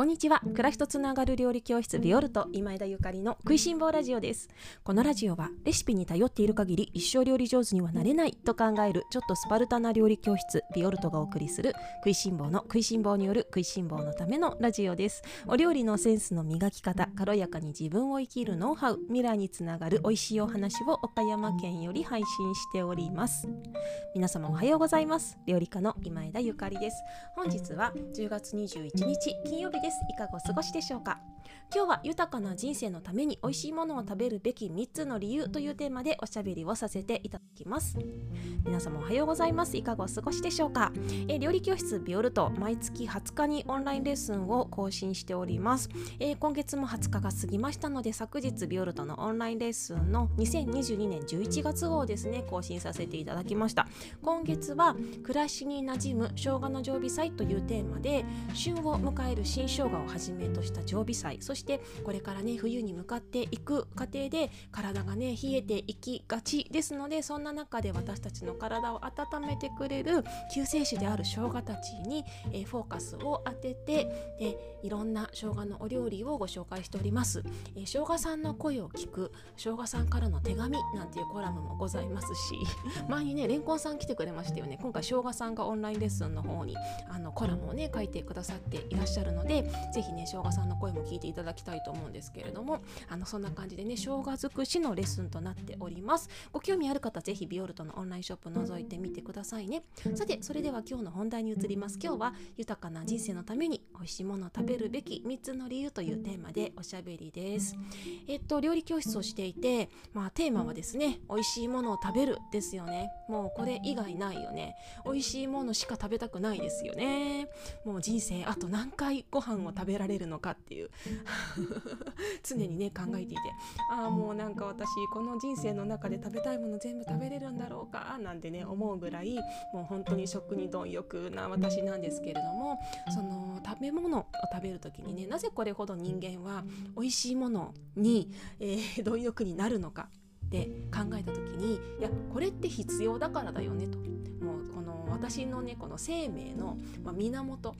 こんにちは。暮らしとつながる料理教室ビオルト今枝ゆかりの食いしん坊ラジオです。このラジオはレシピに頼っている限り一生料理上手にはなれないと考えるちょっとスパルタな料理教室ビオルトがお送りする食いしん坊の食いしん坊による食いしん坊のためのラジオです。お料理のセンスの磨き方軽やかに自分を生きるノウハウ未来につながる美味しいお話を岡山県より配信しております。皆様おはようございます。料理家の今枝ゆかりです。本日は10月21日金曜日です。いかがお過ごしでしょうか？今日は豊かな人生のために美味しいものを食べるべき3つの理由というテーマでおしゃべりをさせていただきます。皆様おはようございます。いかがお過ごしでしょうか？え料理教室ビオルト毎月20日にオンラインレッスンを更新しております。え今月も20日が過ぎましたので昨日ビオルトのオンラインレッスンの2022年11月号をですね更新させていただきました。今月は暮らしに馴染む生姜の常備菜というテーマで旬を迎える新生姜をはじめとした常備菜そしてしてこれからね冬に向かっていく過程で体がね冷えていきがちですのでそんな中で私たちの体を温めてくれる救世主である生姜たちに、えー、フォーカスを当ててでいろんな生姜のお料理をご紹介しております、えー、生姜さんの声を聞く生姜さんからの手紙なんていうコラムもございますし 前にねレンコンさん来てくれましたよね。今回生姜さんがオンラインレッスンの方にあのコラムをね書いてくださっていらっしゃるのでぜひね生姜さんの声も聞いていただだきたいと思うんですけれどもあのそんな感じでね生姜尽くしのレッスンとなっております。ご興味ある方ぜひビオルトのオンラインショップ覗いてみてくださいね。さてそれでは今日の本題に移ります。今日は豊かな人生のために美味しいものを食べるべき3つの理由というテーマでおしゃべりです。えっと料理教室をしていてまあテーマはですね美味しいものを食べるですよね。もうこれ以外ないよね。美味しいものしか食べたくないですよね。もう人生あと何回ご飯を食べられるのかっていう。常にね考えていてああもうなんか私この人生の中で食べたいもの全部食べれるんだろうか？なんてね思うぐらいもう本当に食に貪欲な私なんですけれどもその食べ物を食べる時にねなぜこれほど人間は美味しいものに、えー、貪欲になるのかって考えた時にいやこれって必要だからだよねと。もうこの私のねこの生命の、まあ、源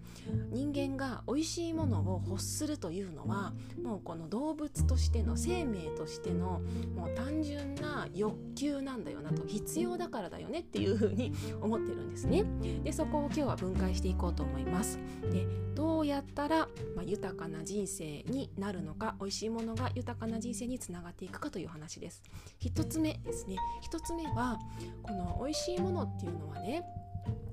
人間が美味しいものを欲するというのはもうこの動物としての生命としてのもう単純な欲求なんだよなと必要だからだよねっていうふうに 思ってるんですね。でそこを今日は分解していこうと思います。でどうやったら、まあ、豊かな人生になるのか美味しいものが豊かな人生につながっていくかという話です。1つ目ですね1つ目はこの美味しいものっていうのはね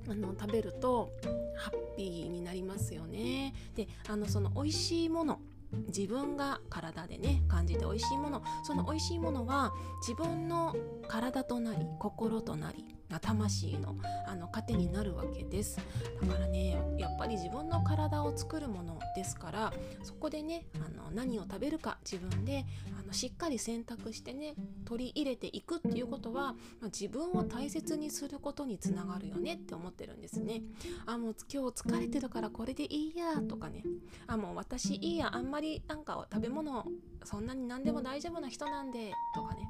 あの食べるとハッピーになりますよね。であのその美味しいもの自分が体でね感じて美味しいものその美味しいものは自分の体となり心となり魂のあの糧になるわけです。だからねやっぱり自分の体を作るものですからそこでねあの何を食べるか自分であのしっかり選択してね取り入れていくっていうことは、まあ、自分を大切にすることにつながるよねって思ってるんですね。あもう今日疲れてるからこれでいいやとかね。あもう私いいやあんまりなんか食べ物そんなに何でも大丈夫な人なんでとかね。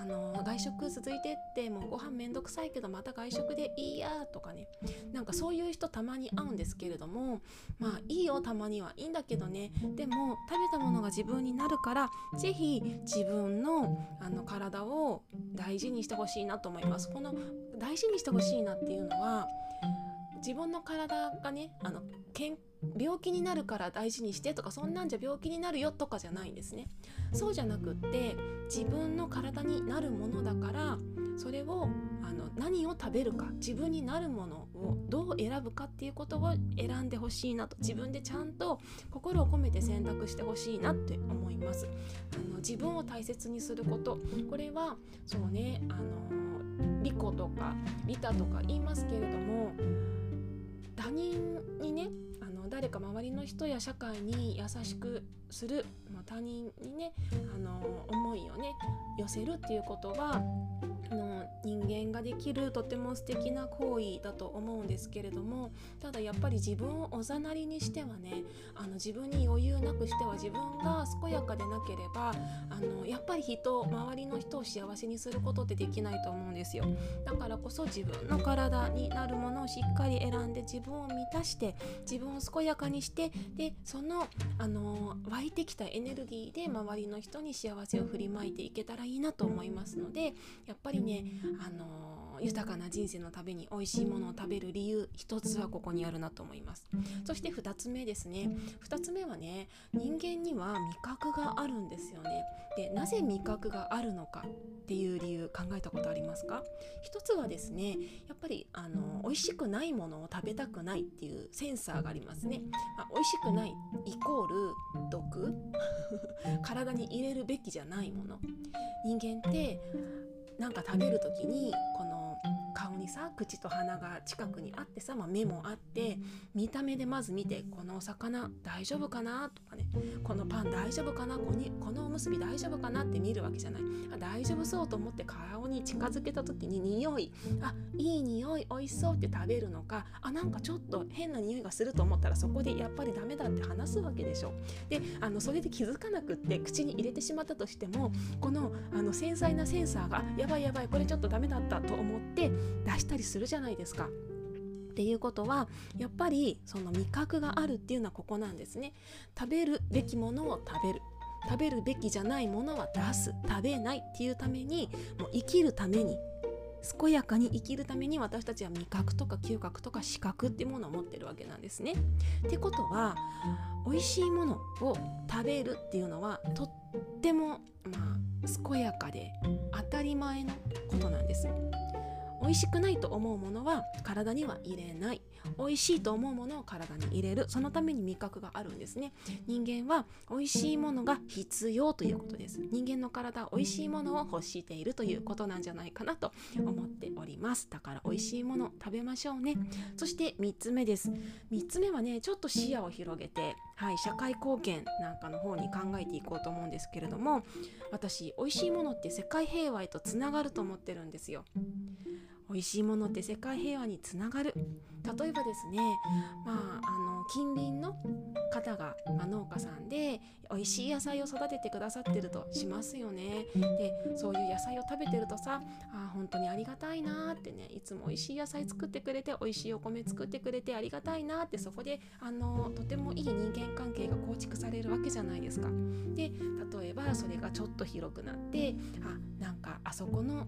あの外食続いてってもうご飯めんどくさいけどまた外食でいいやとかね。なんかそういう人たまに会うんですけれどもまあいいよたまにはいいんだけどね。でも食べたものが自分になるから是非自分のあの体を大事にしてほしいなと思います。この大事にしてほしいなっていうのは自分の体がねあの健病気になるから大事にしてとかそんなんじゃ病気になるよとかじゃないんですね。そうじゃなくって自分の体になるものだからそれをあの何を食べるか自分になるものをどう選ぶかっていうことを選んでほしいなと自分でちゃんと心を込めて選択してほしいなって思います。あの自分を大切にすること。これはそうねあのリコとかリタとか言いますけれども他人にねあの誰か周りの人や社会に優しくする、まあ、他人にねあの思いをね寄せるっていうことはの人間ができるとても素敵な行為だと思うんですけれどもただやっぱり自分をおざなりにしてはねあの自分に余裕なくしては自分が健やかでなければあのやっぱり人周りの人を幸せにすることってできないと思うんですよ。だからこそ自分の体になるものをしっかり選んで自分を満たして自分を健やかにしてでそのあの湧いてきたエネルギーで周りの人に幸せを振りまいていけたらいいなと思いますのでやっぱりねあの豊かな人生のために美味しいものを食べる理由一つはここにあるなと思います。そして2つ目ですね。2つ目はね人間には味覚があるんですよね。でなぜ味覚があるのかっていう理由考えたことありますか？一つはですねやっぱりあの美味しくないものを食べたくないっていうセンサーがありますね、まあ、美味しくないイコール毒？体に入れるべきじゃないもの。人間ってなんか食べる時にこの顔にさ口と鼻が近くにあってさ、まあ、目もあって見た目でまず見てこのお魚大丈夫かな？とかね。このパン大丈夫かな？こにこのおむすび大丈夫かな？って見るわけじゃない。あ大丈夫そうと思って顔に近づけた時に匂い。あいい匂い美味しそうって食べるのか。あなんかちょっと変な匂いがすると思ったらそこでやっぱりダメだって話すわけでしょ。であのそれで気づかなくって口に入れてしまったとしてもこのあの繊細なセンサーがやばいやばいこれちょっとダメだったと思って出したりするじゃないですか。っていうことはやっぱりその味覚があるっていうのはここなんですね。食べるべきものを食べる食べるべきじゃないものは出す食べないっていうためにもう生きるために健やかに生きるために私たちは味覚とか嗅覚とか視覚っていうものを持ってるわけなんですね。ってことは美味しいものを食べるっていうのはとってもまあ健やかで当たり前のことなんです。美味しくないと思うものは体には入れない。美味しいと思うものを体に入れる。そのために味覚があるんですね。人間は美味しいものが必要ということです。人間の体は美味しいものを欲しているということなんじゃないかなと思っております。だから美味しいもの食べましょうね。そして3つ目です。3つ目はねちょっと視野を広げてはい社会貢献なんかの方に考えていこうと思うんですけれども私美味しいものって世界平和へとつながると思ってるんですよ。美味しいものって世界平和につながる。例えばですねまああの近隣の方が、まあ、農家さんで美味しい野菜を育ててくださってるとしますよね。でそういう野菜を食べてるとさあ本当にありがたいなってねいつも美味しい野菜作ってくれて美味しいお米作ってくれてありがたいなってそこであのとてもいい人間関係が構築されるわけじゃないですか。で例えばそれがちょっと広くなってあなんかあそこの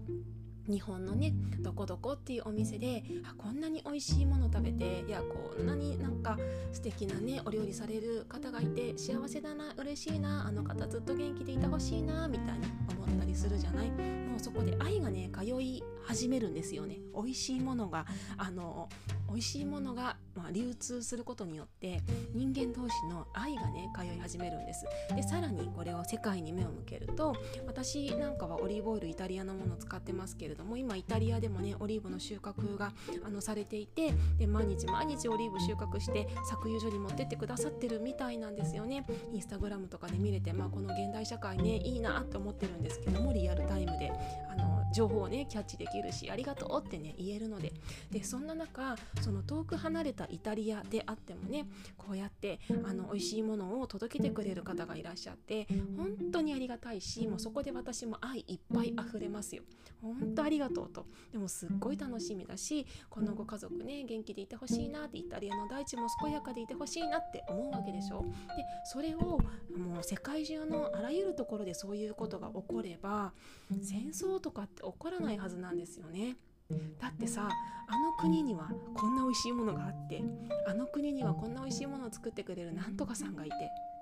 日本のねどこどこっていうお店であこんなに美味しいもの食べていやこんなになんか素敵なねお料理される方がいて幸せだな嬉しいなあの方ずっと元気でいてほしいなみたいに思ったりするじゃない。もうそこで愛がね通い始めるんですよね。美味しいものがあの美味しいものが、まあ、流通することによって人間同士の愛がね通い始めるんです。でさらにこれを世界に目を向けると私なんかはオリーブオイルイタリアのものを使ってますけれども今イタリアでもねオリーブの収穫があのされていてで毎日毎日オリーブ収穫して搾油所に持ってってくださってるみたいなんですよね。インスタグラムとかで見れて、まあ、この現代社会ねいいなって思ってるんですけどもリアルタイムであの情報をねキャッチできるしありがとうってね言えるので。でそんな中その遠く離れたイタリアであってもねこうやってあの美味しいものを届けてくれる方がいらっしゃって本当にありがたいしもうそこで私も愛いっぱい溢れますよ。本当ありがとうと。でもすっごい楽しみだしこのご家族ね元気でいてほしいなってイタリアの大地も健やかでいてほしいなって思うわけでしょ。でそれをもう世界中のあらゆるところでそういうことが起これば戦争とかって起こらないはずなんですですよね。だってさあの国にはこんな美味しいものがあってあの国にはこんな美味しいものを作ってくれるなんとかさんがいて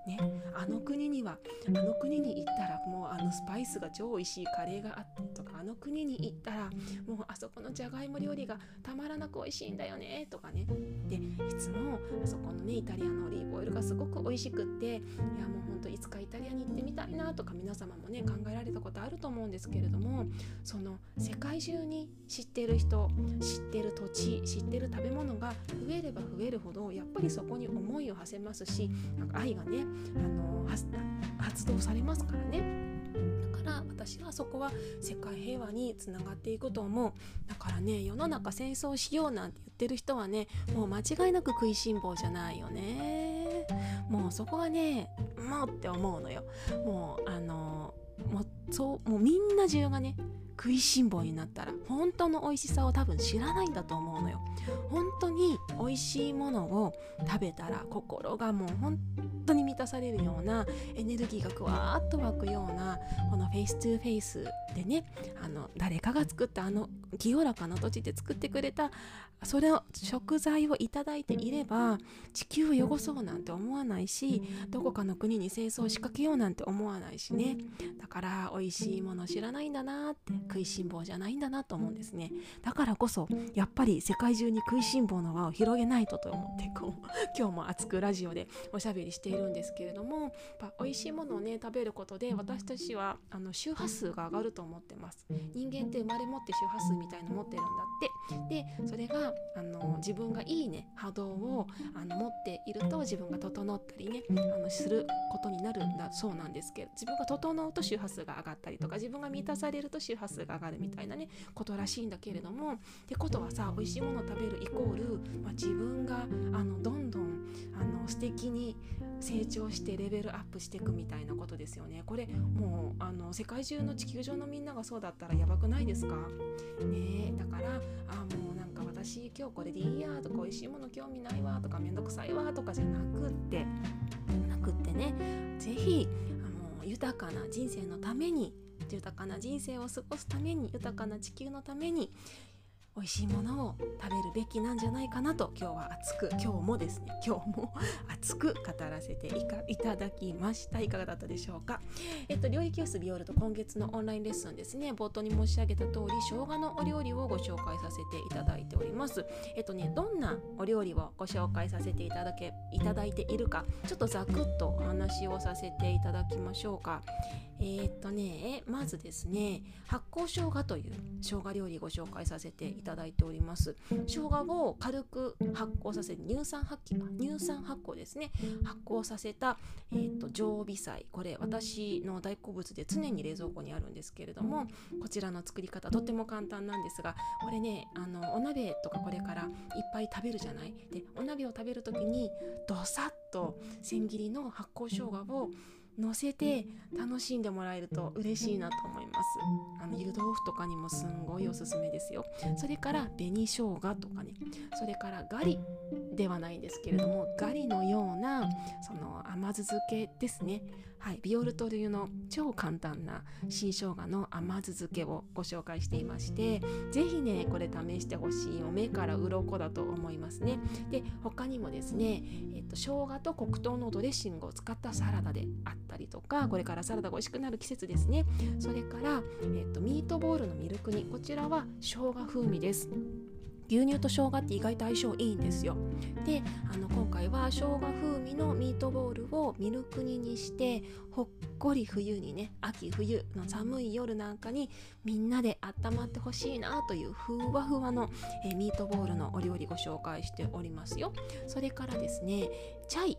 ね、あの国にはあの国に行ったらもうあのスパイスが超美味しいカレーがあってとかあの国に行ったらもうあそこのじゃがいも料理がたまらなく美味しいんだよねとかね。でいつもあそこのねイタリアのオリーブオイルがすごく美味しくっていやもうほんといつかイタリアに行ってみたいなとか皆様もね考えられたことあると思うんですけれどもその世界中に知ってる人知ってる土地知ってる食べ物が増えれば増えるほどやっぱりそこに思いを馳せますしなんか愛がねあの発動されますからね。だから私はそこは世界平和につながっていくと思う。だからね世の中戦争しようなんて言ってる人はねもう間違いなく食いしん坊じゃないよね。もうそこがねもうって思うのよ。もうあのもうそうもうみんな中がね食いしん坊になったら本当の美味しさを多分知らないんだと思うのよ。本当に美味しいものを食べたら心がもう本当に満たされるようなエネルギーがぐわーっと湧くようなこの face to face でねあの誰かが作ったあの清らかな土地で作ってくれたそれを食材をいただいていれば地球を汚そうなんて思わないしどこかの国に戦争を仕掛けようなんて思わないしね。だから美味しいもの知らないんだなって食いしん坊じゃないんだなと思うんですね。だからこそやっぱり世界中に食いしん坊の輪を広げないとと思ってこう今日も熱くラジオでおしゃべりしているんですけれどもやっぱ美味しいものをね食べることで私たちはあの周波数が上がると思ってます。人間って生まれ持って周波数みたいの持ってるんだって。でそれがあの自分がいいね波動をあの持っていると自分が整ったりねあのすることになるんだそうなんですけど自分が整うと周波数が上がったりとか自分が満たされると周波数が上がるみたいなねことらしいんだけれどもってことはさ美味しいものを食べるイコール、まあ、自分があのどんどんあの素敵に成長してレベルアップしていくみたいなことですよね。これもうあの世界中の地球上のみんながそうだったらやばくないですか？ねだからあもうなんか私今日これでいいやとか美味しいもの興味ないわとかめんどくさいわとかじゃなくってなくってね是非豊かな人生のために豊かな人生を過ごすために豊かな地球のために美味しいものを食べるべきなんじゃないかなと今日は熱く今日もですね今日も熱く語らせていただきました。いかがだったでしょうか？えっと料理教室ビオルト今月のオンラインレッスンですね。冒頭に申し上げた通り生姜のお料理をご紹介させていただいております。えっとねどんなお料理をご紹介させていただけいただいているかちょっとざくっとお話をさせていただきましょうか。えー、っとねまずですね発酵生姜という生姜料理ご紹介させていただいております。生姜を軽く発酵させ乳酸発酵乳酸発酵ですね発酵させた、えー、っと常備菜。これ私の大好物で常に冷蔵庫にあるんですけれどもこちらの作り方とっても簡単なんですがこれねあのお鍋とかこれからいっぱい食べるじゃない？でお鍋を食べる時にどさっと千切りの発酵生姜を乗せて楽しんでもらえると嬉しいなと思います。あの湯豆腐とかにもすんごいおすすめですよ。それから紅生姜とかね。それからガリではないんですけれどもガリのようなその甘酢漬けですねはい、ビオルト流の超簡単な新生姜の甘酢漬けをご紹介していまして是非ねこれ試してほしいお目から鱗だと思いますね。で他にもですね、えっと、生姜と黒糖のドレッシングを使ったサラダであったりとかこれからサラダが美味しくなる季節ですね。それから、えっと、ミートボールのミルク煮こちらは生姜風味です。牛乳と生姜って意外と相性いいんですよ。であの今回は生姜風味のミートボールをミルク煮にしてほっこり冬にね秋冬の寒い夜なんかにみんなで温まってほしいなというふわふわの、え、ミートボールのお料理ご紹介しておりますよ。それからですねチャイ。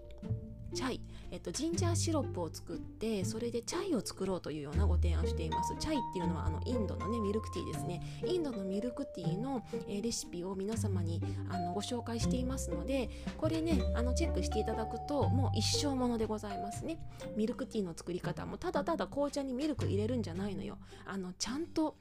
チャイ、えっと、ジンジャーシロップを作ってそれでチャイを作ろうというようなご提案をしています。チャイっていうのはあのインドのねミルクティーですね。インドのミルクティーの、えー、レシピを皆様にあのご紹介していますのでこれねあのチェックしていただくともう一生ものでございますね。ミルクティーの作り方もただただ紅茶にミルク入れるんじゃないのよ。あのちゃんと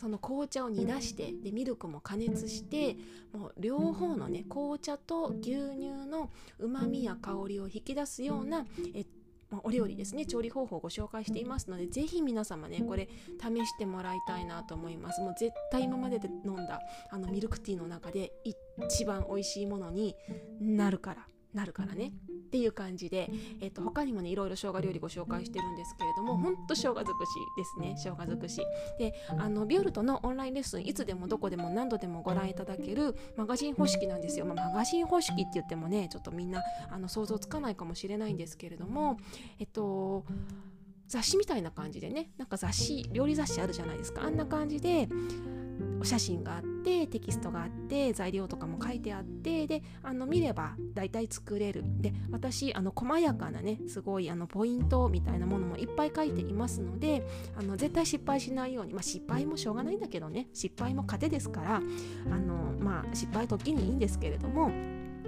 その紅茶を煮出してでミルクも加熱してもう両方のね紅茶と牛乳のうまみや香りを引き出すようなえまあ、お料理ですね。調理方法をご紹介していますのでぜひ皆様ねこれ試してもらいたいなと思います。もう絶対今までで飲んだあのミルクティーの中で一番美味しいものになるからなるからね。っていう感じで、えっと、他にもねいろいろ生姜料理ご紹介してるんですけれどもほんと生姜尽くしですね。生姜尽くし。であのビオルトのオンラインレッスンいつでもどこでも何度でもご覧いただけるマガジン方式なんですよ、まあ、マガジン方式って言ってもねちょっとみんなあの想像つかないかもしれないんですけれどもえっと雑誌みたいな感じでね。なんか雑誌料理雑誌あるじゃないですか。あんな感じでお写真があってテキストがあって材料とかも書いてあってであの見れば大体作れる。で私あの細やかなねすごいあのポイントみたいなものもいっぱい書いていますのであの絶対失敗しないように、まあ、失敗もしょうがないんだけどね失敗も糧ですからあの、まあ、失敗時にいいんですけれども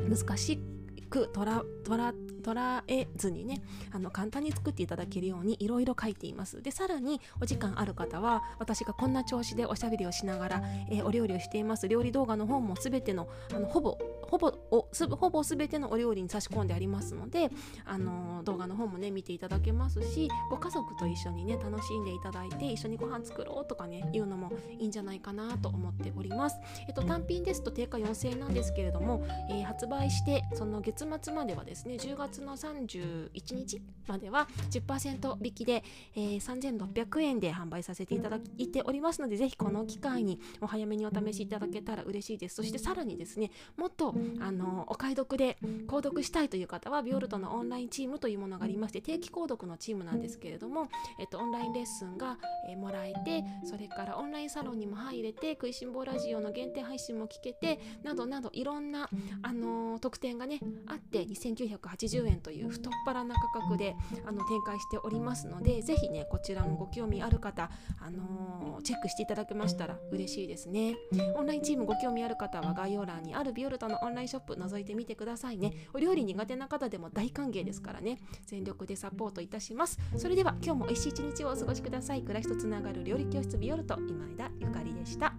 難しいくとらとら捉えずにねあの簡単に作っていただけるようにいろいろ書いています。でさらにお時間ある方は私がこんな調子でおしゃべりをしながら、えー、お料理をしています。料理動画の方も全てのあのほぼほぼおすほぼ全てのお料理に差し込んでありますので、あのー、動画の方もね見ていただけますしご家族と一緒にね楽しんでいただいて一緒にご飯作ろうとかねいうのもいいんじゃないかなと思っております。えっと、単品ですと定価4000円なんですけれども、えー、発売してその月末まではですね10月の31日までは10%引きで、えー、3600円で販売させていただいておりますのでぜひこの機会にお早めにお試しいただけたら嬉しいですそしてさらにですねもっとあのお買い得で購読したいという方はビオルトのオンラインチームというものがありまして定期購読のチームなんですけれども、えっと、オンラインレッスンが、えー、もらえてそれからオンラインサロンにも入れて食いしん坊ラジオの限定配信も聞けてなどなどいろんな、あの、特典がねあって2980円という太っ腹な価格であの展開しておりますのでぜひねこちらもご興味ある方、あの、チェックしていただけましたら嬉しいですね。オンラインチームご興味ある方は概要欄にあるビオルトのオンラインショップ覗いてみてくださいね。お料理苦手な方でも大歓迎ですからね。全力でサポートいたします。それでは今日も美味しい一日をお過ごしください。暮らしとつながる料理教室ビオルト今枝ゆかりでした。